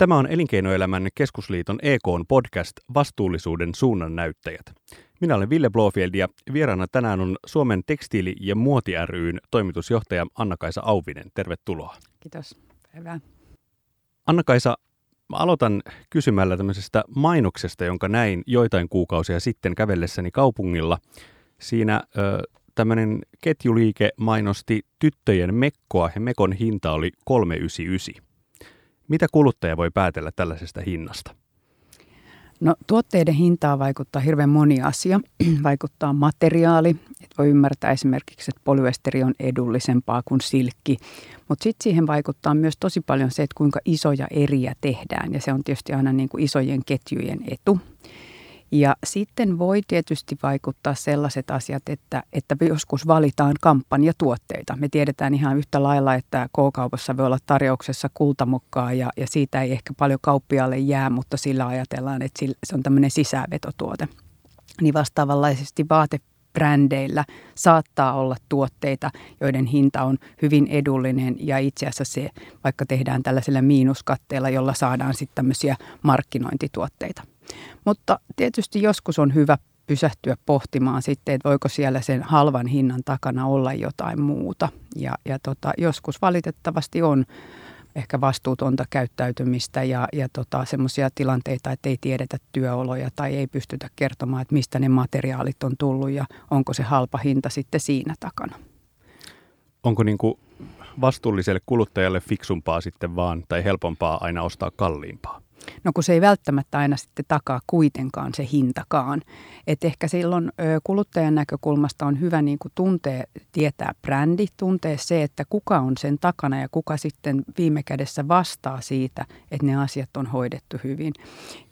Tämä on Elinkeinoelämän keskusliiton EKn podcast Vastuullisuuden suunnan näyttäjät. Minä olen Ville Blofield ja vieraana tänään on Suomen tekstiili- ja muoti ryn toimitusjohtaja Anna-Kaisa Auvinen. Tervetuloa. Kiitos. Hyvä. Anna-Kaisa, aloitan kysymällä tämmöisestä mainoksesta, jonka näin joitain kuukausia sitten kävellessäni kaupungilla. Siinä ö, tämmöinen ketjuliike mainosti tyttöjen mekkoa ja mekon hinta oli 399. Mitä kuluttaja voi päätellä tällaisesta hinnasta? No tuotteiden hintaa vaikuttaa hirveän moni asia. vaikuttaa materiaali. Et voi ymmärtää esimerkiksi, että polyesteri on edullisempaa kuin silkki. Mutta sitten siihen vaikuttaa myös tosi paljon se, että kuinka isoja eriä tehdään. Ja se on tietysti aina niin kuin isojen ketjujen etu. Ja sitten voi tietysti vaikuttaa sellaiset asiat, että, että joskus valitaan kampanjatuotteita. Me tiedetään ihan yhtä lailla, että K-kaupassa voi olla tarjouksessa kultamukkaa ja, ja siitä ei ehkä paljon kauppiaalle jää, mutta sillä ajatellaan, että se on tämmöinen sisävetotuote. Niin vastaavanlaisesti vaatebrändeillä saattaa olla tuotteita, joiden hinta on hyvin edullinen ja itse asiassa se, vaikka tehdään tällaisella miinuskatteella, jolla saadaan sitten tämmöisiä markkinointituotteita. Mutta tietysti joskus on hyvä pysähtyä pohtimaan sitten, että voiko siellä sen halvan hinnan takana olla jotain muuta. Ja, ja tota, joskus valitettavasti on ehkä vastuutonta käyttäytymistä ja, ja tota, semmoisia tilanteita, että ei tiedetä työoloja tai ei pystytä kertomaan, että mistä ne materiaalit on tullut ja onko se halpa hinta sitten siinä takana. Onko niin kuin vastuulliselle kuluttajalle fiksumpaa sitten vaan tai helpompaa aina ostaa kalliimpaa? No kun se ei välttämättä aina sitten takaa kuitenkaan se hintakaan. Että ehkä silloin kuluttajan näkökulmasta on hyvä niin kuin tuntee, tietää brändi, tuntee se, että kuka on sen takana ja kuka sitten viime kädessä vastaa siitä, että ne asiat on hoidettu hyvin.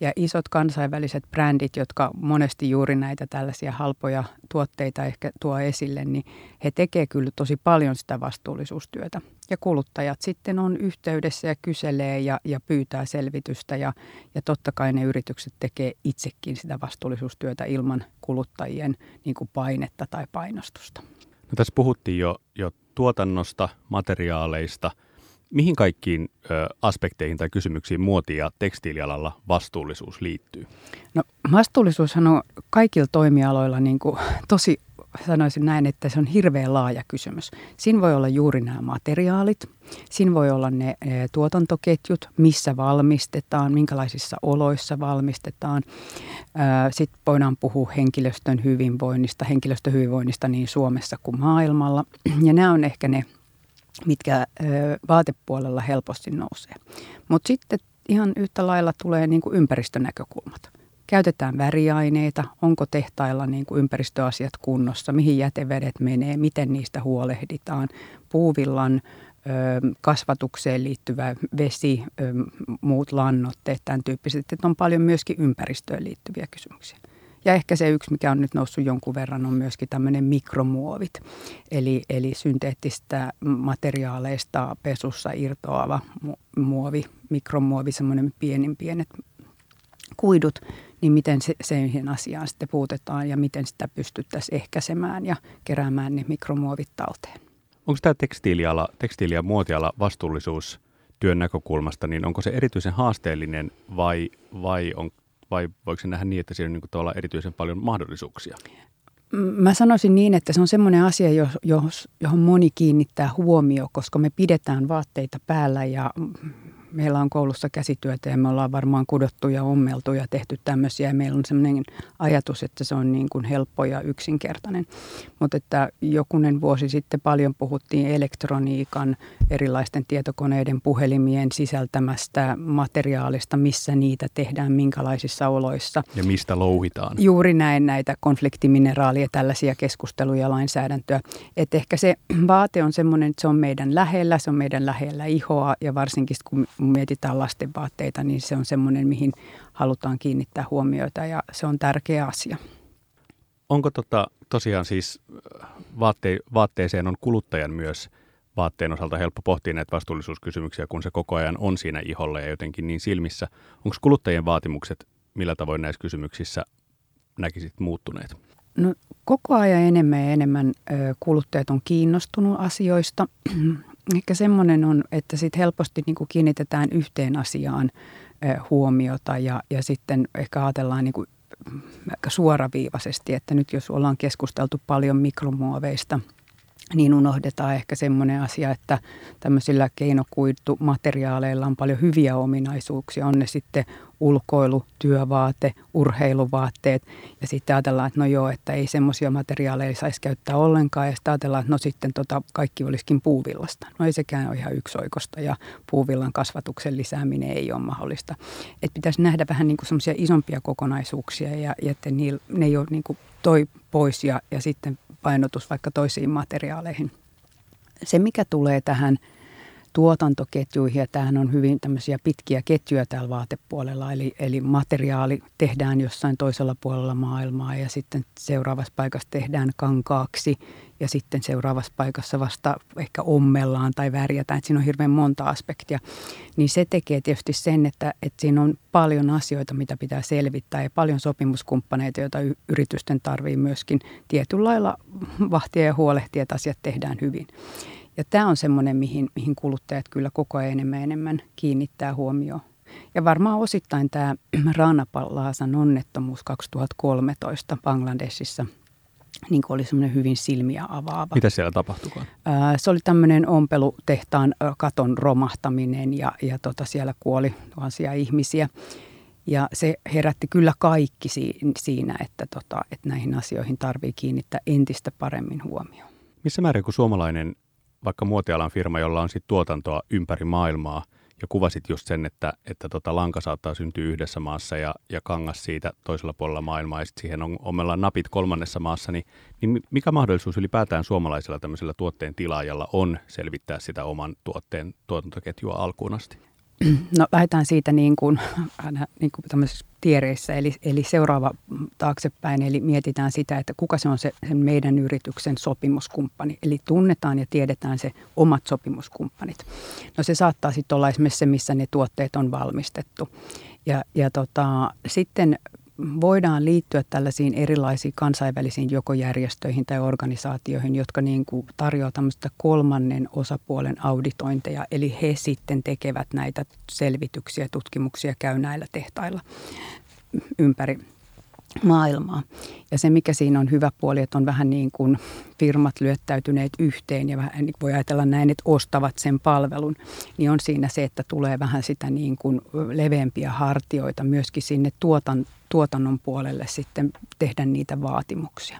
Ja isot kansainväliset brändit, jotka monesti juuri näitä tällaisia halpoja tuotteita ehkä tuo esille, niin he tekevät kyllä tosi paljon sitä vastuullisuustyötä. Ja kuluttajat sitten on yhteydessä ja kyselee ja, ja pyytää selvitystä ja, ja totta kai ne yritykset tekee itsekin sitä vastuullisuustyötä ilman kuluttajien niin kuin painetta tai painostusta. No tässä puhuttiin jo, jo tuotannosta, materiaaleista. Mihin kaikkiin ö, aspekteihin tai kysymyksiin muoti- ja tekstiilialalla vastuullisuus liittyy? No vastuullisuushan on kaikilla toimialoilla niin kuin tosi sanoisin näin, että se on hirveän laaja kysymys. Siinä voi olla juuri nämä materiaalit, siinä voi olla ne tuotantoketjut, missä valmistetaan, minkälaisissa oloissa valmistetaan. Sitten voidaan puhua henkilöstön hyvinvoinnista, henkilöstön hyvinvoinnista niin Suomessa kuin maailmalla. Ja nämä on ehkä ne, mitkä vaatepuolella helposti nousee. Mutta sitten ihan yhtä lailla tulee niin kuin ympäristönäkökulmat käytetään väriaineita, onko tehtailla niin kuin ympäristöasiat kunnossa, mihin jätevedet menee, miten niistä huolehditaan, puuvillan kasvatukseen liittyvä vesi, muut lannoitteet, tämän tyyppiset, että on paljon myöskin ympäristöön liittyviä kysymyksiä. Ja ehkä se yksi, mikä on nyt noussut jonkun verran, on myöskin tämmöinen mikromuovit, eli, eli synteettistä materiaaleista pesussa irtoava muovi, mikromuovi, semmoinen pienin pienet kuidut, niin miten se, siihen asiaan sitten puutetaan ja miten sitä pystyttäisiin ehkäisemään ja keräämään ne mikromuovit talteen. Onko tämä tekstiiliala, tekstiili- ja muotiala vastuullisuus työn näkökulmasta, niin onko se erityisen haasteellinen vai, vai, on, vai voiko se nähdä niin, että siinä on niin erityisen paljon mahdollisuuksia? Mä sanoisin niin, että se on semmoinen asia, johon moni kiinnittää huomio, koska me pidetään vaatteita päällä ja meillä on koulussa käsityötä ja me ollaan varmaan kudottu ja ommeltu ja tehty tämmöisiä. Ja meillä on sellainen ajatus, että se on niin kuin helppo ja yksinkertainen. Mutta että jokunen vuosi sitten paljon puhuttiin elektroniikan, erilaisten tietokoneiden, puhelimien sisältämästä materiaalista, missä niitä tehdään, minkälaisissa oloissa. Ja mistä louhitaan. Juuri näin näitä konfliktimineraalia, tällaisia keskusteluja ja lainsäädäntöä. Että ehkä se vaate on semmoinen, että se on meidän lähellä, se on meidän lähellä ihoa ja varsinkin kun mietitään lasten vaatteita, niin se on semmoinen, mihin halutaan kiinnittää huomioita ja se on tärkeä asia. Onko tota, tosiaan siis äh, vaatte, vaatteeseen on kuluttajan myös vaatteen osalta helppo pohtia näitä vastuullisuuskysymyksiä, kun se koko ajan on siinä iholla ja jotenkin niin silmissä. Onko kuluttajien vaatimukset millä tavoin näissä kysymyksissä näkisit muuttuneet? No, koko ajan enemmän ja enemmän kuluttajat on kiinnostunut asioista ehkä semmoinen on, että sit helposti niin kuin kiinnitetään yhteen asiaan huomiota ja, ja sitten ehkä ajatellaan niin kuin aika suoraviivaisesti, että nyt jos ollaan keskusteltu paljon mikromuoveista – niin unohdetaan ehkä semmoinen asia, että tämmöisillä keinokuitumateriaaleilla on paljon hyviä ominaisuuksia. On ne sitten ulkoilu, työvaate, urheiluvaatteet. Ja sitten ajatellaan, että no joo, että ei semmoisia materiaaleja saisi käyttää ollenkaan. Ja sitten ajatellaan, että no sitten tota, kaikki olisikin puuvillasta. No ei sekään ole ihan yksioikosta ja puuvillan kasvatuksen lisääminen ei ole mahdollista. Että pitäisi nähdä vähän niin kuin semmoisia isompia kokonaisuuksia ja, ja että ne, ne ei ole niin kuin toi pois ja, ja sitten painotus vaikka toisiin materiaaleihin. Se, mikä tulee tähän tuotantoketjuihin, ja tämähän on hyvin tämmöisiä pitkiä ketjuja täällä vaatepuolella, eli, eli materiaali tehdään jossain toisella puolella maailmaa ja sitten seuraavassa paikassa tehdään kankaaksi ja sitten seuraavassa paikassa vasta ehkä ommellaan tai värjätään, että siinä on hirveän monta aspektia, niin se tekee tietysti sen, että, että siinä on paljon asioita, mitä pitää selvittää ja paljon sopimuskumppaneita, joita yritysten tarvii myöskin tietyllä lailla vahtia ja huolehtia, että asiat tehdään hyvin. Ja tämä on semmoinen, mihin, mihin kuluttajat kyllä koko ajan enemmän enemmän kiinnittää huomioon. Ja varmaan osittain tämä Rana Plazan onnettomuus 2013 Bangladesissa niin oli semmoinen hyvin silmiä avaava. Mitä siellä tapahtuikaan? Se oli tämmöinen ompelutehtaan katon romahtaminen ja, ja tota, siellä kuoli tuhansia ihmisiä. Ja se herätti kyllä kaikki siinä, että, tota, että näihin asioihin tarvii kiinnittää entistä paremmin huomioon. Missä määrin kun suomalainen vaikka muotialan firma, jolla on sit tuotantoa ympäri maailmaa, ja kuvasit just sen, että, että tota lanka saattaa syntyä yhdessä maassa ja, ja kangas siitä toisella puolella maailmaa, ja sitten siihen on, on napit kolmannessa maassa, niin, niin mikä mahdollisuus ylipäätään suomalaisella tämmöisellä tuotteen tilaajalla on selvittää sitä oman tuotteen tuotantoketjua alkuun asti? No lähdetään siitä niin kuin, niin kuin tiereissä, eli, eli seuraava taaksepäin, eli mietitään sitä, että kuka se on se sen meidän yrityksen sopimuskumppani. Eli tunnetaan ja tiedetään se omat sopimuskumppanit. No se saattaa sitten olla esimerkiksi se, missä ne tuotteet on valmistettu. Ja, ja tota, sitten voidaan liittyä tällaisiin erilaisiin kansainvälisiin jokojärjestöihin tai organisaatioihin, jotka niin kuin tarjoavat tämmöistä kolmannen osapuolen auditointeja, eli he sitten tekevät näitä selvityksiä, tutkimuksia, käy näillä tehtailla ympäri maailmaa. Ja se, mikä siinä on hyvä puoli, että on vähän niin kuin firmat lyöttäytyneet yhteen ja vähän niin voi ajatella näin, että ostavat sen palvelun, niin on siinä se, että tulee vähän sitä niin kuin leveämpiä hartioita myöskin sinne tuotan, tuotannon puolelle sitten tehdä niitä vaatimuksia.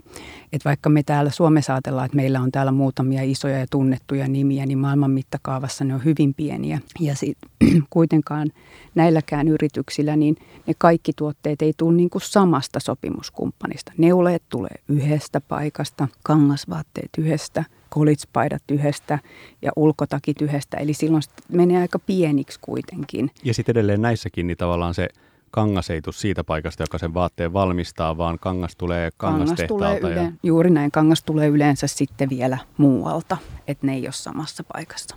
Et vaikka me täällä Suomessa ajatellaan, että meillä on täällä muutamia isoja ja tunnettuja nimiä, niin maailman mittakaavassa ne on hyvin pieniä. Ja sit, kuitenkaan näilläkään yrityksillä, niin ne kaikki tuotteet ei tule niin kuin samasta sopimuskumppanista. Neuleet tulee yhdestä paikasta, kangasvaatteet yhdestä, kolitspaidat yhdestä ja ulkotakit yhdestä. Eli silloin menee aika pieniksi kuitenkin. Ja sitten edelleen näissäkin niin tavallaan se kangas ei tule siitä paikasta, joka sen vaatteen valmistaa, vaan kangas tulee kangastehtaalta. Kangas tulee yle- ja... Juuri näin, kangas tulee yleensä sitten vielä muualta, että ne ei ole samassa paikassa.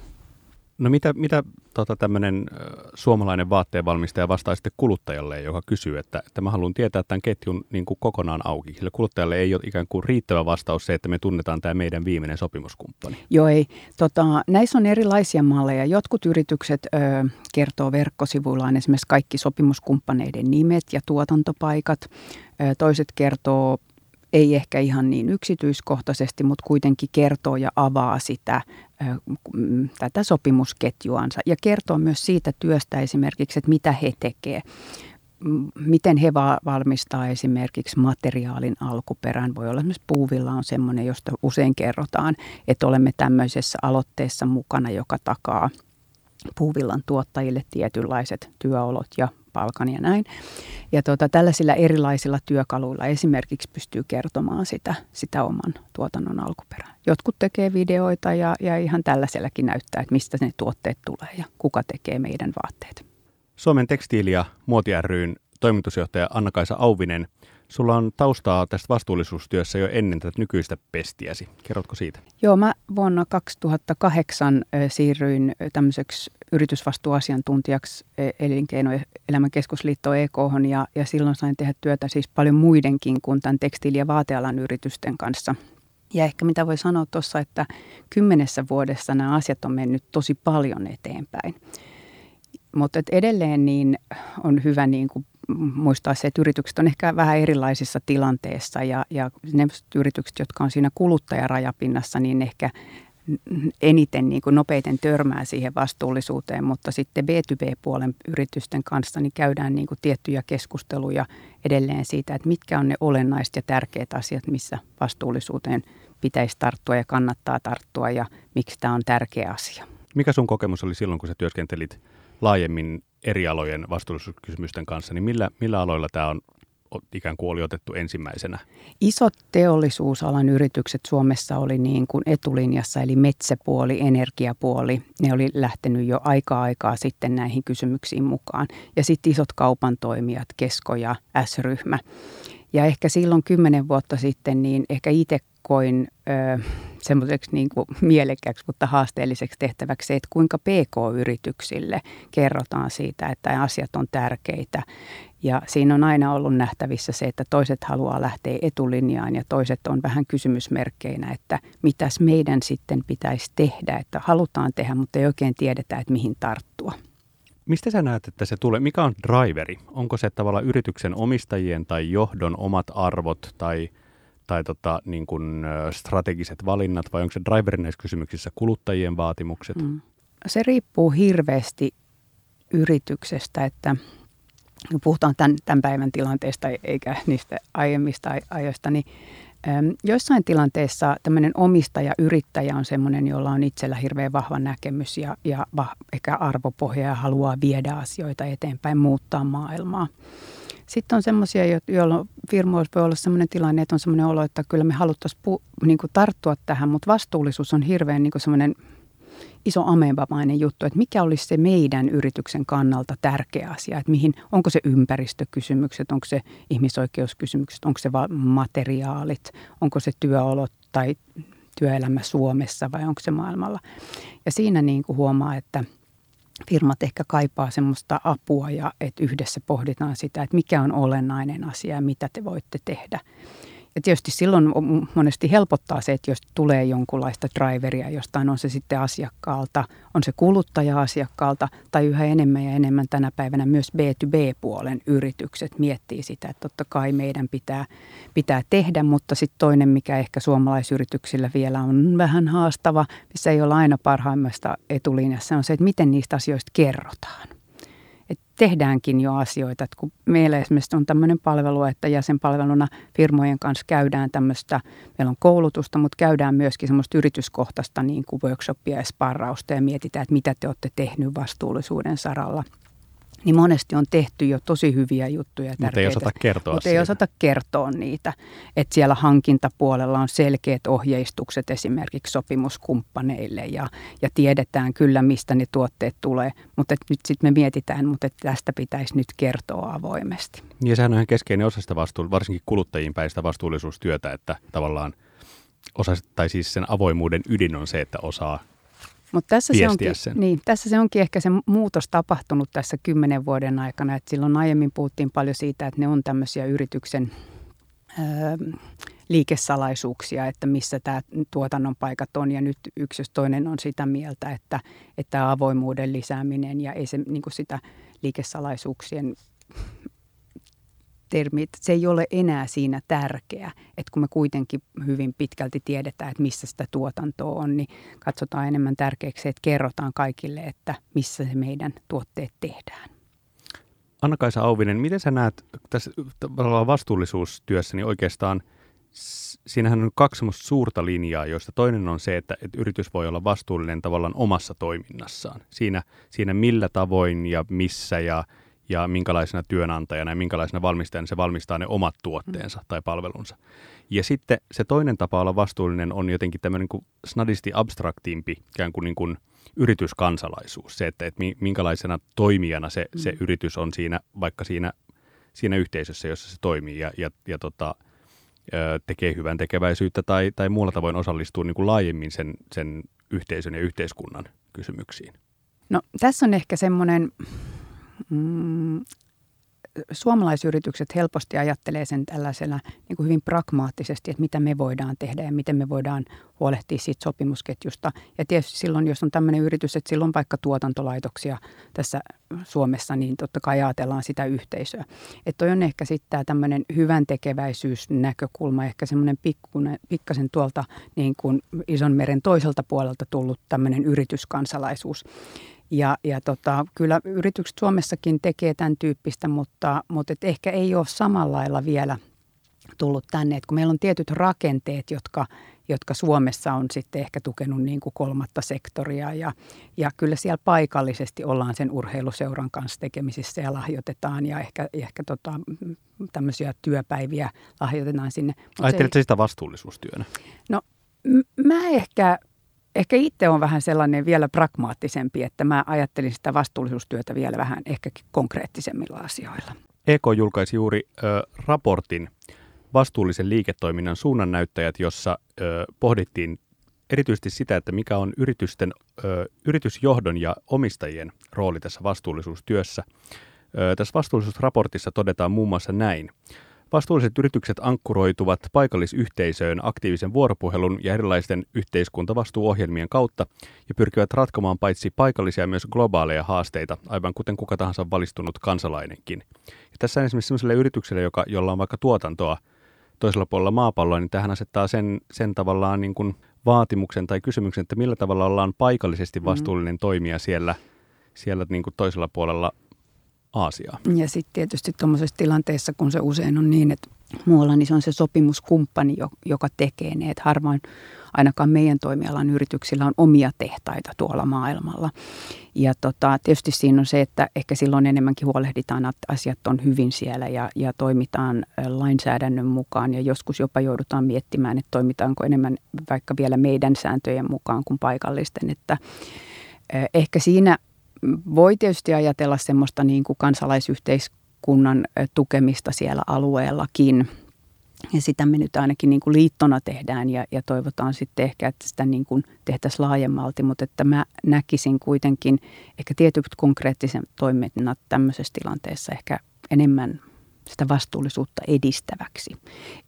No mitä, mitä tota, tämmöinen suomalainen vaatteenvalmistaja vastaa sitten kuluttajalle, joka kysyy, että, että mä haluan tietää tämän ketjun niin kuin kokonaan auki. Sillä kuluttajalle ei ole ikään kuin riittävä vastaus se, että me tunnetaan tämä meidän viimeinen sopimuskumppani. Joo ei. Tota, näissä on erilaisia malleja. Jotkut yritykset ö, kertoo verkkosivuillaan esimerkiksi kaikki sopimuskumppaneiden nimet ja tuotantopaikat. Ö, toiset kertoo ei ehkä ihan niin yksityiskohtaisesti, mutta kuitenkin kertoo ja avaa sitä tätä sopimusketjuansa ja kertoo myös siitä työstä esimerkiksi, että mitä he tekevät miten he valmistaa esimerkiksi materiaalin alkuperän. Voi olla esimerkiksi puuvilla on semmoinen, josta usein kerrotaan, että olemme tämmöisessä aloitteessa mukana, joka takaa puuvillan tuottajille tietynlaiset työolot ja palkan ja näin. Ja tuota, tällaisilla erilaisilla työkaluilla esimerkiksi pystyy kertomaan sitä, sitä oman tuotannon alkuperää. Jotkut tekee videoita ja, ja ihan tällaisellakin näyttää, että mistä ne tuotteet tulee ja kuka tekee meidän vaatteet. Suomen tekstiili- ja muoti ryn toimitusjohtaja Anna-Kaisa Auvinen – Sulla on taustaa tästä vastuullisuustyössä jo ennen tätä nykyistä pestiäsi. Kerrotko siitä? Joo, mä vuonna 2008 siirryin tämmöiseksi yritysvastuuasiantuntijaksi Elinkeinoelämän keskusliitto EK ja, ja silloin sain tehdä työtä siis paljon muidenkin kuin tämän tekstiili- ja vaatealan yritysten kanssa. Ja ehkä mitä voi sanoa tuossa, että kymmenessä vuodessa nämä asiat on mennyt tosi paljon eteenpäin. Mutta edelleen niin on hyvä niin kuin muistaa se, että yritykset on ehkä vähän erilaisissa tilanteissa ja, ja ne yritykset, jotka on siinä kuluttajarajapinnassa, niin ehkä eniten niin kuin nopeiten törmää siihen vastuullisuuteen, mutta sitten B2B-puolen yritysten kanssa niin käydään niin kuin tiettyjä keskusteluja edelleen siitä, että mitkä on ne olennaiset ja tärkeät asiat, missä vastuullisuuteen pitäisi tarttua ja kannattaa tarttua ja miksi tämä on tärkeä asia. Mikä sun kokemus oli silloin, kun sä työskentelit laajemmin eri alojen vastuullisuuskysymysten kanssa, niin millä, millä aloilla tämä on ikään kuin oli otettu ensimmäisenä? Isot teollisuusalan yritykset Suomessa oli niin kuin etulinjassa, eli metsäpuoli, energiapuoli. Ne oli lähtenyt jo aika aikaa sitten näihin kysymyksiin mukaan. Ja sitten isot kaupan toimijat, Kesko ja S-ryhmä. Ja ehkä silloin kymmenen vuotta sitten, niin ehkä itse koin ö, semmoiseksi niin kuin mielekkääksi, mutta haasteelliseksi tehtäväksi se, että kuinka PK-yrityksille kerrotaan siitä, että asiat on tärkeitä. Ja siinä on aina ollut nähtävissä se, että toiset haluaa lähteä etulinjaan ja toiset on vähän kysymysmerkkeinä, että mitäs meidän sitten pitäisi tehdä, että halutaan tehdä, mutta ei oikein tiedetä, että mihin tarttua. Mistä sä näet, että se tulee? Mikä on driveri? Onko se tavallaan yrityksen omistajien tai johdon omat arvot tai, tai tota, niin kuin, strategiset valinnat vai onko se driverin näissä kysymyksissä kuluttajien vaatimukset? Mm. Se riippuu hirveästi yrityksestä, että puhutaan tämän, tämän päivän tilanteesta eikä niistä aiemmista ajoista, niin Joissain tilanteissa tämmöinen omistaja, yrittäjä on semmoinen, jolla on itsellä hirveän vahva näkemys ja, ja ehkä arvopohja ja haluaa viedä asioita eteenpäin, muuttaa maailmaa. Sitten on semmoisia, joilla firmoissa voi olla semmoinen tilanne, että on semmoinen olo, että kyllä me haluttaisiin pu, niin tarttua tähän, mutta vastuullisuus on hirveän niin semmoinen iso amebamainen juttu, että mikä olisi se meidän yrityksen kannalta tärkeä asia, että mihin, onko se ympäristökysymykset, onko se ihmisoikeuskysymykset, onko se materiaalit, onko se työolot tai työelämä Suomessa vai onko se maailmalla. Ja siinä niin kuin huomaa, että firmat ehkä kaipaa semmoista apua ja että yhdessä pohditaan sitä, että mikä on olennainen asia ja mitä te voitte tehdä. Ja tietysti silloin monesti helpottaa se, että jos tulee jonkunlaista driveria jostain, on se sitten asiakkaalta, on se kuluttaja-asiakkaalta tai yhä enemmän ja enemmän tänä päivänä myös B2B-puolen yritykset miettii sitä, että totta kai meidän pitää, pitää tehdä, mutta sitten toinen, mikä ehkä suomalaisyrityksillä vielä on vähän haastava, missä ei ole aina parhaimmasta etulinjassa, on se, että miten niistä asioista kerrotaan tehdäänkin jo asioita. Että kun meillä esimerkiksi on tämmöinen palvelu, että jäsenpalveluna firmojen kanssa käydään tämmöistä, meillä on koulutusta, mutta käydään myöskin semmoista yrityskohtaista niin kuin workshopia ja sparrausta ja mietitään, että mitä te olette tehnyt vastuullisuuden saralla – niin monesti on tehty jo tosi hyviä juttuja. Mutta ei osata kertoa Mutta ei osata kertoa niitä. Että siellä hankintapuolella on selkeät ohjeistukset esimerkiksi sopimuskumppaneille ja, ja tiedetään kyllä, mistä ne tuotteet tulee. Mutta nyt sitten me mietitään, mutta että tästä pitäisi nyt kertoa avoimesti. Ja sehän on ihan keskeinen osa sitä vastuull- varsinkin kuluttajien päistä vastuullisuustyötä, että tavallaan osa, tai siis sen avoimuuden ydin on se, että osaa mutta tässä se, onkin, sen. Niin, tässä se onkin ehkä se muutos tapahtunut tässä kymmenen vuoden aikana. että silloin aiemmin puhuttiin paljon siitä, että ne on tämmöisiä yrityksen ö, liikesalaisuuksia, että missä tämä tuotannon paikat on. Ja nyt yksi jos toinen on sitä mieltä, että, että avoimuuden lisääminen ja ei se niin sitä liikesalaisuuksien termi, että se ei ole enää siinä tärkeä, että kun me kuitenkin hyvin pitkälti tiedetään, että missä sitä tuotantoa on, niin katsotaan enemmän tärkeäksi, että kerrotaan kaikille, että missä se meidän tuotteet tehdään. Anna-Kaisa Auvinen, miten sä näet tässä vastuullisuustyössä, niin oikeastaan siinähän on kaksi suurta linjaa, joista toinen on se, että, että yritys voi olla vastuullinen tavallaan omassa toiminnassaan. Siinä, siinä millä tavoin ja missä ja ja minkälaisena työnantajana ja minkälaisena valmistajana se valmistaa ne omat tuotteensa mm. tai palvelunsa. Ja sitten se toinen tapa olla vastuullinen on jotenkin tämmöinen kuin snadisti abstraktiimpi ikään kuin, niin kuin yrityskansalaisuus. Se, että, että minkälaisena toimijana se, mm. se yritys on siinä, vaikka siinä, siinä yhteisössä, jossa se toimii ja, ja, ja tota, tekee hyvän tekeväisyyttä tai, tai muulla tavoin osallistuu niin kuin laajemmin sen, sen yhteisön ja yhteiskunnan kysymyksiin. No tässä on ehkä semmoinen mm, suomalaisyritykset helposti ajattelee sen tällaisena niin kuin hyvin pragmaattisesti, että mitä me voidaan tehdä ja miten me voidaan huolehtia siitä sopimusketjusta. Ja tietysti silloin, jos on tämmöinen yritys, että silloin vaikka tuotantolaitoksia tässä Suomessa, niin totta kai ajatellaan sitä yhteisöä. Että toi on ehkä sitten tämä tämmöinen hyvän tekeväisyysnäkökulma, ehkä semmoinen pikkasen tuolta niin kuin ison meren toiselta puolelta tullut tämmöinen yrityskansalaisuus. Ja, ja tota, kyllä yritykset Suomessakin tekee tämän tyyppistä, mutta, mutta et ehkä ei ole samalla lailla vielä tullut tänne. Et kun meillä on tietyt rakenteet, jotka, jotka Suomessa on sitten ehkä tukenut niin kuin kolmatta sektoria ja, ja kyllä siellä paikallisesti ollaan sen urheiluseuran kanssa tekemisissä ja lahjoitetaan ja ehkä, ehkä tota, tämmöisiä työpäiviä lahjoitetaan sinne. Ajatteletko sitä vastuullisuustyönä? No mä ehkä ehkä itse on vähän sellainen vielä pragmaattisempi, että mä ajattelin sitä vastuullisuustyötä vielä vähän ehkä konkreettisemmilla asioilla. EK julkaisi juuri ö, raportin vastuullisen liiketoiminnan suunnannäyttäjät, jossa ö, pohdittiin erityisesti sitä, että mikä on yritysten, ö, yritysjohdon ja omistajien rooli tässä vastuullisuustyössä. Ö, tässä vastuullisuusraportissa todetaan muun muassa näin. Vastuulliset yritykset ankkuroituvat paikallisyhteisöön aktiivisen vuoropuhelun ja erilaisten yhteiskuntavastuuohjelmien kautta ja pyrkivät ratkomaan paitsi paikallisia myös globaaleja haasteita, aivan kuten kuka tahansa valistunut kansalainenkin. Ja tässä on esimerkiksi sellaiselle yritykselle, joka, jolla on vaikka tuotantoa toisella puolella maapalloa, niin tähän asettaa sen, sen tavallaan niin kuin vaatimuksen tai kysymyksen, että millä tavalla ollaan paikallisesti mm-hmm. vastuullinen mm. toimija siellä, siellä niin kuin toisella puolella Aasiaa. Ja sitten tietysti tuommoisessa tilanteessa, kun se usein on niin, että muualla niin se on se sopimuskumppani, joka tekee ne. Että harvoin ainakaan meidän toimialan yrityksillä on omia tehtaita tuolla maailmalla. Ja tota, tietysti siinä on se, että ehkä silloin enemmänkin huolehditaan, että asiat on hyvin siellä ja, ja toimitaan lainsäädännön mukaan. Ja joskus jopa joudutaan miettimään, että toimitaanko enemmän vaikka vielä meidän sääntöjen mukaan kuin paikallisten. Että ehkä siinä voi tietysti ajatella semmoista niin kuin kansalaisyhteiskunnan tukemista siellä alueellakin. Ja sitä me nyt ainakin niin kuin liittona tehdään ja, ja toivotaan sitten ehkä, että sitä niin kuin tehtäisiin laajemmalti. Mutta että mä näkisin kuitenkin ehkä tietyt konkreettiset toiminnat tämmöisessä tilanteessa ehkä enemmän sitä vastuullisuutta edistäväksi.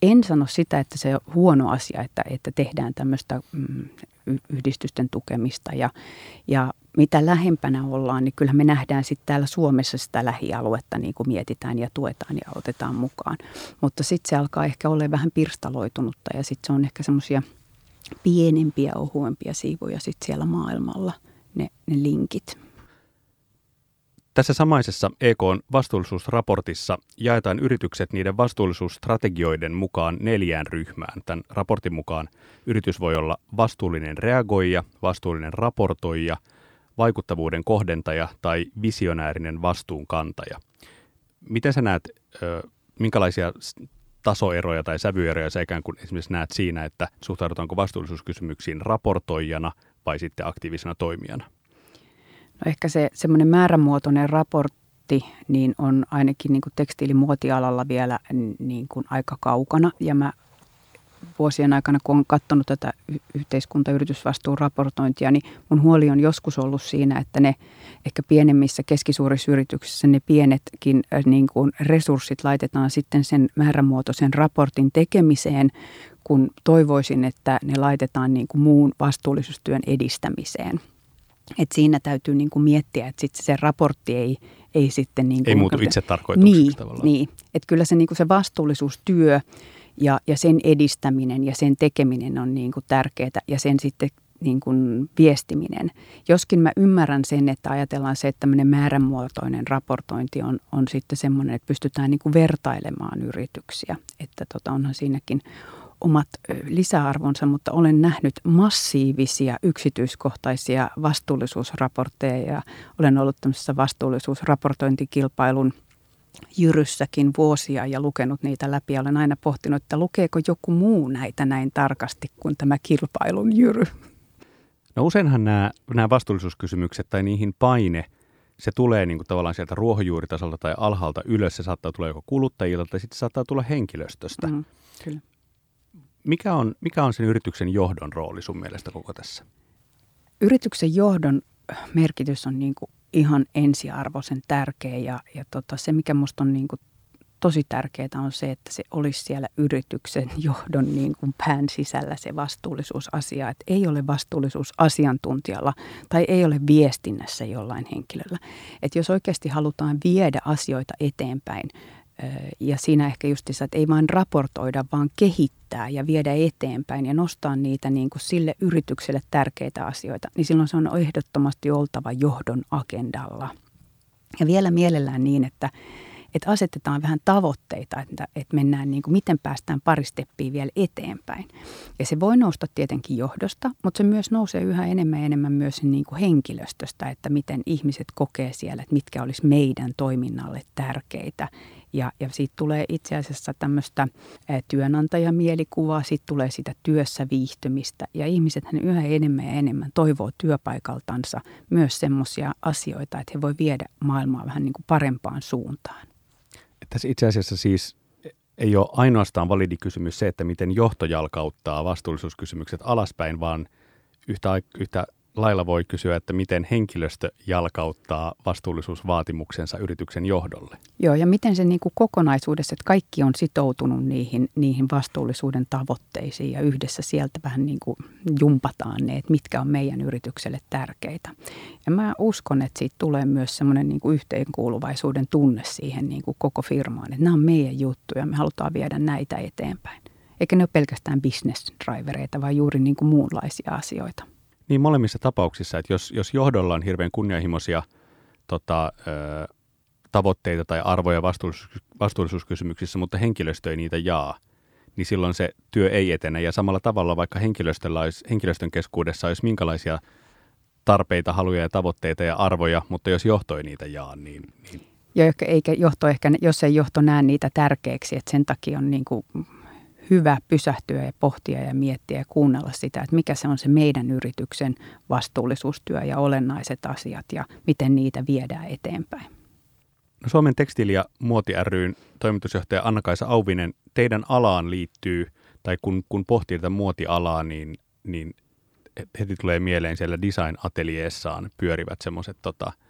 En sano sitä, että se on huono asia, että, että tehdään tämmöistä mm, yhdistysten tukemista ja, ja mitä lähempänä ollaan, niin kyllähän me nähdään sitten täällä Suomessa sitä lähialuetta, niin kuin mietitään ja tuetaan ja otetaan mukaan. Mutta sitten se alkaa ehkä olla vähän pirstaloitunutta ja sitten se on ehkä semmoisia pienempiä, ohuempia siivuja sitten siellä maailmalla, ne, ne linkit. Tässä samaisessa EKn vastuullisuusraportissa jaetaan yritykset niiden vastuullisuusstrategioiden mukaan neljään ryhmään. Tämän raportin mukaan yritys voi olla vastuullinen reagoija, vastuullinen raportoija, vaikuttavuuden kohdentaja tai visionäärinen vastuunkantaja. Miten sä näet, minkälaisia tasoeroja tai sävyeroja sä ikään kuin esimerkiksi näet siinä, että suhtaudutaanko vastuullisuuskysymyksiin raportoijana vai sitten aktiivisena toimijana? No ehkä se semmoinen määrämuotoinen raportti niin on ainakin niin kuin tekstiilimuotialalla vielä niin kuin aika kaukana. Ja mä vuosien aikana, kun olen katsonut tätä yhteiskuntayritysvastuun raportointia, niin mun huoli on joskus ollut siinä, että ne ehkä pienemmissä keskisuurissa yrityksissä ne pienetkin niin kuin resurssit laitetaan sitten sen määrämuotoisen raportin tekemiseen, kun toivoisin, että ne laitetaan niin kuin muun vastuullisuustyön edistämiseen – et siinä täytyy niin kuin miettiä, että sit se raportti ei, ei sitten... Niin kuin, ei muutu itse tarkoitukseksi niin, tavallaan. Niin, että kyllä se, niin kuin se vastuullisuustyö ja, ja sen edistäminen ja sen tekeminen on niin kuin tärkeää ja sen sitten niin kuin viestiminen. Joskin mä ymmärrän sen, että ajatellaan se, että tämmöinen määränmuotoinen raportointi on, on sitten semmoinen, että pystytään niin kuin vertailemaan yrityksiä. Että tota, onhan siinäkin omat lisäarvonsa, mutta olen nähnyt massiivisia yksityiskohtaisia vastuullisuusraportteja ja olen ollut tämmöisessä vastuullisuusraportointikilpailun jyryssäkin vuosia ja lukenut niitä läpi ja olen aina pohtinut, että lukeeko joku muu näitä näin tarkasti kuin tämä kilpailun jyry. No useinhan nämä, nämä vastuullisuuskysymykset tai niihin paine, se tulee niin kuin tavallaan sieltä ruohonjuuritasolta tai alhaalta ylös. Se saattaa tulla joko kuluttajilta tai sitten saattaa tulla henkilöstöstä. Mm, kyllä. Mikä on, mikä on sen yrityksen johdon rooli sun mielestä koko tässä? Yrityksen johdon merkitys on niin kuin ihan ensiarvoisen tärkeä ja, ja tota, se, mikä musta on niin kuin tosi tärkeää on se, että se olisi siellä yrityksen johdon niin kuin pään sisällä se vastuullisuusasia. Että ei ole vastuullisuus asiantuntijalla tai ei ole viestinnässä jollain henkilöllä. Että jos oikeasti halutaan viedä asioita eteenpäin, ja siinä ehkä justissa, että ei vain raportoida, vaan kehittää ja viedä eteenpäin ja nostaa niitä niin kuin sille yritykselle tärkeitä asioita, niin silloin se on ehdottomasti oltava johdon agendalla. Ja vielä mielellään niin, että että asetetaan vähän tavoitteita, että, että mennään niin kuin, miten päästään pari steppiä vielä eteenpäin. Ja se voi nousta tietenkin johdosta, mutta se myös nousee yhä enemmän ja enemmän myös niin kuin henkilöstöstä, että miten ihmiset kokee siellä, että mitkä olisi meidän toiminnalle tärkeitä. Ja, ja siitä tulee itse asiassa tämmöistä työnantajamielikuvaa, siitä tulee sitä työssä viihtymistä ja ihmisethän yhä enemmän ja enemmän toivoo työpaikaltansa myös semmoisia asioita, että he voi viedä maailmaa vähän niin kuin parempaan suuntaan. Tässä itse asiassa siis ei ole ainoastaan validi kysymys se, että miten johto jalkauttaa vastuullisuuskysymykset alaspäin, vaan yhtä, yhtä lailla voi kysyä, että miten henkilöstö jalkauttaa vastuullisuusvaatimuksensa yrityksen johdolle. Joo, ja miten se niin kuin kokonaisuudessa, että kaikki on sitoutunut niihin, niihin vastuullisuuden tavoitteisiin ja yhdessä sieltä vähän niin kuin jumpataan ne, että mitkä on meidän yritykselle tärkeitä. Ja mä uskon, että siitä tulee myös semmoinen niin kuin yhteenkuuluvaisuuden tunne siihen niin kuin koko firmaan, että nämä on meidän juttuja, me halutaan viedä näitä eteenpäin. Eikä ne ole pelkästään business drivereita, vaan juuri niin kuin muunlaisia asioita. Niin molemmissa tapauksissa, että jos, jos johdolla on hirveän kunnianhimoisia tota, ö, tavoitteita tai arvoja vastuullisuus, vastuullisuuskysymyksissä, mutta henkilöstö ei niitä jaa, niin silloin se työ ei etene. Ja samalla tavalla, vaikka henkilöstöllä olisi, henkilöstön keskuudessa olisi minkälaisia tarpeita, haluja ja tavoitteita ja arvoja, mutta jos johto ei niitä jaa, niin... niin ja eikä johto ehkä, jos ei johto näe niitä tärkeäksi, että sen takia on niin kuin hyvä pysähtyä ja pohtia ja miettiä ja kuunnella sitä, että mikä se on se meidän yrityksen vastuullisuustyö ja olennaiset asiat ja miten niitä viedään eteenpäin. No Suomen tekstiili- ja muoti ryn toimitusjohtaja Anna-Kaisa Auvinen, teidän alaan liittyy, tai kun, kun pohtii tätä muotialaa, niin, niin heti tulee mieleen siellä design-ateljeessaan pyörivät semmoiset tota, –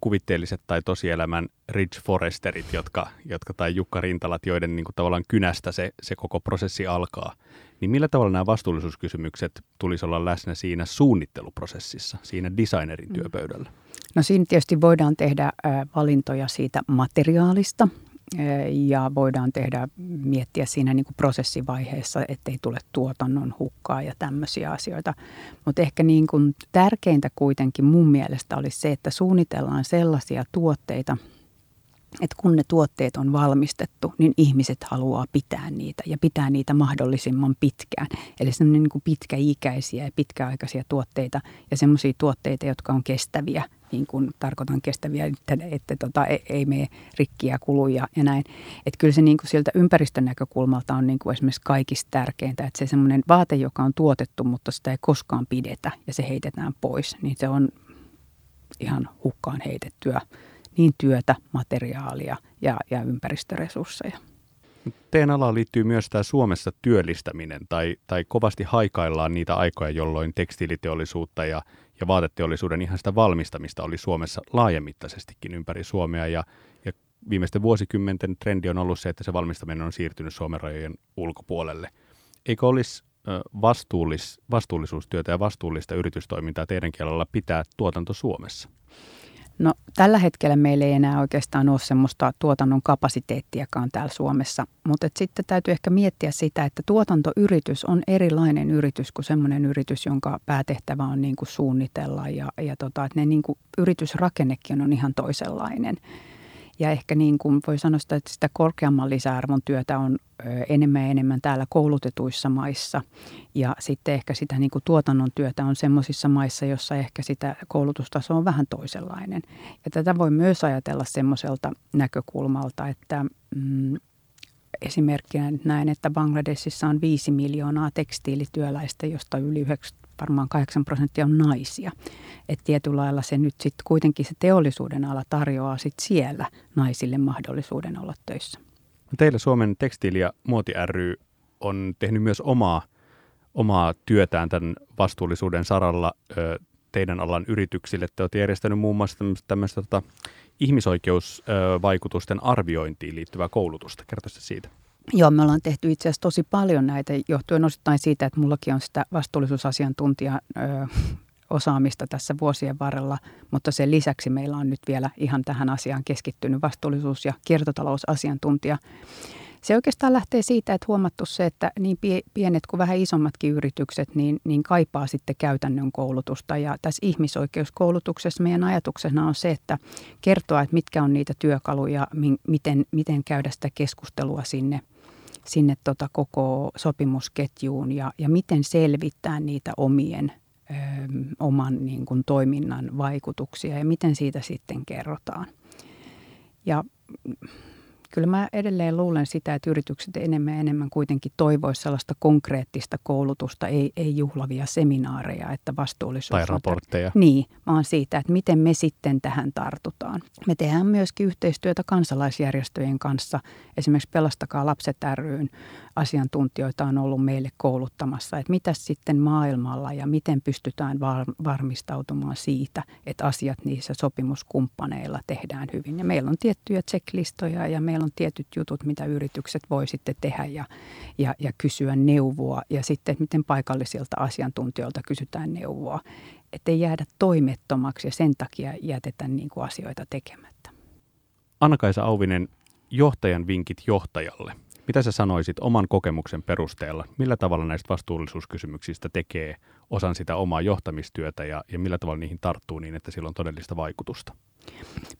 kuvitteelliset tai tosielämän Ridge Foresterit, jotka, jotka tai Jukka Rintalat, joiden niin kuin, tavallaan kynästä se, se koko prosessi alkaa. Niin millä tavalla nämä vastuullisuuskysymykset tulisi olla läsnä siinä suunnitteluprosessissa, siinä designerin mm. työpöydällä? No siinä tietysti voidaan tehdä valintoja siitä materiaalista, ja voidaan tehdä, miettiä siinä niin kuin prosessivaiheessa, ettei tule tuotannon hukkaa ja tämmöisiä asioita. Mutta ehkä niin kuin tärkeintä kuitenkin mun mielestä olisi se, että suunnitellaan sellaisia tuotteita, että kun ne tuotteet on valmistettu, niin ihmiset haluaa pitää niitä ja pitää niitä mahdollisimman pitkään. Eli semmoinen niin kuin pitkäikäisiä ja pitkäaikaisia tuotteita ja semmoisia tuotteita, jotka on kestäviä niin kuin tarkoitan kestäviä, että, että tota, ei, ei mene rikkiä kuluja ja näin. Että kyllä se niin kuin sieltä ympäristön näkökulmalta on niin kuin esimerkiksi kaikista tärkeintä, että se semmoinen vaate, joka on tuotettu, mutta sitä ei koskaan pidetä ja se heitetään pois, niin se on ihan hukkaan heitettyä niin työtä, materiaalia ja, ja ympäristöresursseja. Teidän alaan liittyy myös tämä Suomessa työllistäminen, tai, tai kovasti haikaillaan niitä aikoja, jolloin tekstiiliteollisuutta ja ja vaateteollisuuden ihan sitä valmistamista oli Suomessa laajemittaisestikin ympäri Suomea ja, ja viimeisten vuosikymmenten trendi on ollut se, että se valmistaminen on siirtynyt Suomen rajojen ulkopuolelle. Eikö olisi vastuullis, vastuullisuustyötä ja vastuullista yritystoimintaa teidän kielellä pitää tuotanto Suomessa? No tällä hetkellä meillä ei enää oikeastaan ole semmoista tuotannon kapasiteettiakaan täällä Suomessa, mutta sitten täytyy ehkä miettiä sitä, että tuotantoyritys on erilainen yritys kuin semmoinen yritys, jonka päätehtävä on niin kuin suunnitella ja, ja tota, että ne niin kuin yritysrakennekin on ihan toisenlainen. Ja ehkä niin kuin voi sanoa sitä, että sitä korkeamman lisäarvon työtä on enemmän ja enemmän täällä koulutetuissa maissa. Ja sitten ehkä sitä niin kuin tuotannon työtä on semmoisissa maissa, jossa ehkä sitä koulutustaso on vähän toisenlainen. Ja tätä voi myös ajatella semmoiselta näkökulmalta, että mm, esimerkkinä näin, että Bangladesissa on viisi miljoonaa tekstiilityöläistä, josta yli 9, varmaan 8 prosenttia on naisia. Että tietyllä lailla se nyt sitten kuitenkin se teollisuuden ala tarjoaa sitten siellä naisille mahdollisuuden olla töissä. Teillä Suomen tekstiili- ja muoti ry on tehnyt myös omaa, omaa työtään tämän vastuullisuuden saralla. teidän alan yrityksille. Te olette järjestänyt muun muassa tämmöistä, tämmöistä tota, ihmisoikeusvaikutusten arviointiin liittyvää koulutusta. Kertoisi siitä. Joo, me ollaan tehty itse asiassa tosi paljon näitä, johtuen osittain siitä, että mullakin on sitä vastuullisuusasiantuntija osaamista tässä vuosien varrella, mutta sen lisäksi meillä on nyt vielä ihan tähän asiaan keskittynyt vastuullisuus- ja kiertotalousasiantuntija. Se oikeastaan lähtee siitä, että huomattu se, että niin pienet kuin vähän isommatkin yritykset niin, niin kaipaa sitten käytännön koulutusta. Ja tässä ihmisoikeuskoulutuksessa meidän ajatuksena on se, että kertoa, että mitkä on niitä työkaluja, miten, miten käydä sitä keskustelua sinne sinne tota koko sopimusketjuun ja, ja miten selvittää niitä omien ö, oman niin kuin, toiminnan vaikutuksia ja miten siitä sitten kerrotaan. Ja kyllä mä edelleen luulen sitä, että yritykset enemmän ja enemmän kuitenkin toivoisivat sellaista konkreettista koulutusta, ei, ei juhlavia seminaareja, että vastuullisuus Tai raportteja. On, niin, vaan siitä, että miten me sitten tähän tartutaan. Me tehdään myöskin yhteistyötä kansalaisjärjestöjen kanssa. Esimerkiksi Pelastakaa lapset ryn asiantuntijoita on ollut meille kouluttamassa, että mitä sitten maailmalla ja miten pystytään varmistautumaan siitä, että asiat niissä sopimuskumppaneilla tehdään hyvin. Ja meillä on tiettyjä checklistoja ja meillä on tietyt jutut, mitä yritykset voi sitten tehdä ja, ja, ja kysyä neuvoa. Ja sitten, että miten paikallisilta asiantuntijoilta kysytään neuvoa. Että ei jäädä toimettomaksi ja sen takia jätetä niin kuin asioita tekemättä. Anna-Kaisa Auvinen, johtajan vinkit johtajalle. Mitä sä sanoisit oman kokemuksen perusteella? Millä tavalla näistä vastuullisuuskysymyksistä tekee osan sitä omaa johtamistyötä ja, ja millä tavalla niihin tarttuu niin, että sillä on todellista vaikutusta?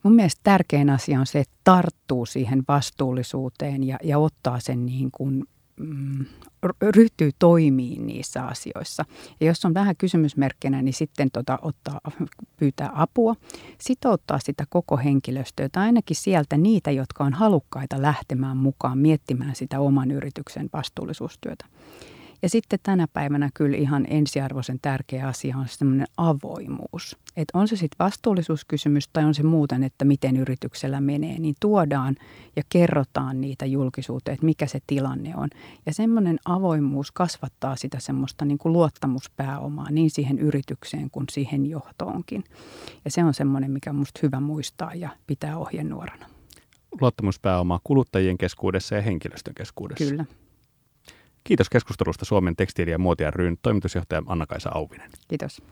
Mun mielestä tärkein asia on se, että tarttuu siihen vastuullisuuteen ja, ja ottaa sen niin kuin mm, ryhtyy toimiin niissä asioissa. Ja jos on vähän kysymysmerkkinä, niin sitten tota, ottaa, pyytää apua, sitouttaa sitä koko henkilöstöä, tai ainakin sieltä niitä, jotka on halukkaita lähtemään mukaan miettimään sitä oman yrityksen vastuullisuustyötä. Ja sitten tänä päivänä kyllä ihan ensiarvoisen tärkeä asia on semmoinen avoimuus. Että on se sitten vastuullisuuskysymys tai on se muuten, että miten yrityksellä menee, niin tuodaan ja kerrotaan niitä julkisuuteen, että mikä se tilanne on. Ja semmoinen avoimuus kasvattaa sitä semmoista niin kuin luottamuspääomaa niin siihen yritykseen kuin siihen johtoonkin. Ja se on semmoinen, mikä on musta hyvä muistaa ja pitää ohjenuorana. Luottamuspääomaa kuluttajien keskuudessa ja henkilöstön keskuudessa. Kyllä. Kiitos keskustelusta Suomen tekstiili- ja muotia ryyn toimitusjohtaja Anna-Kaisa Auvinen. Kiitos.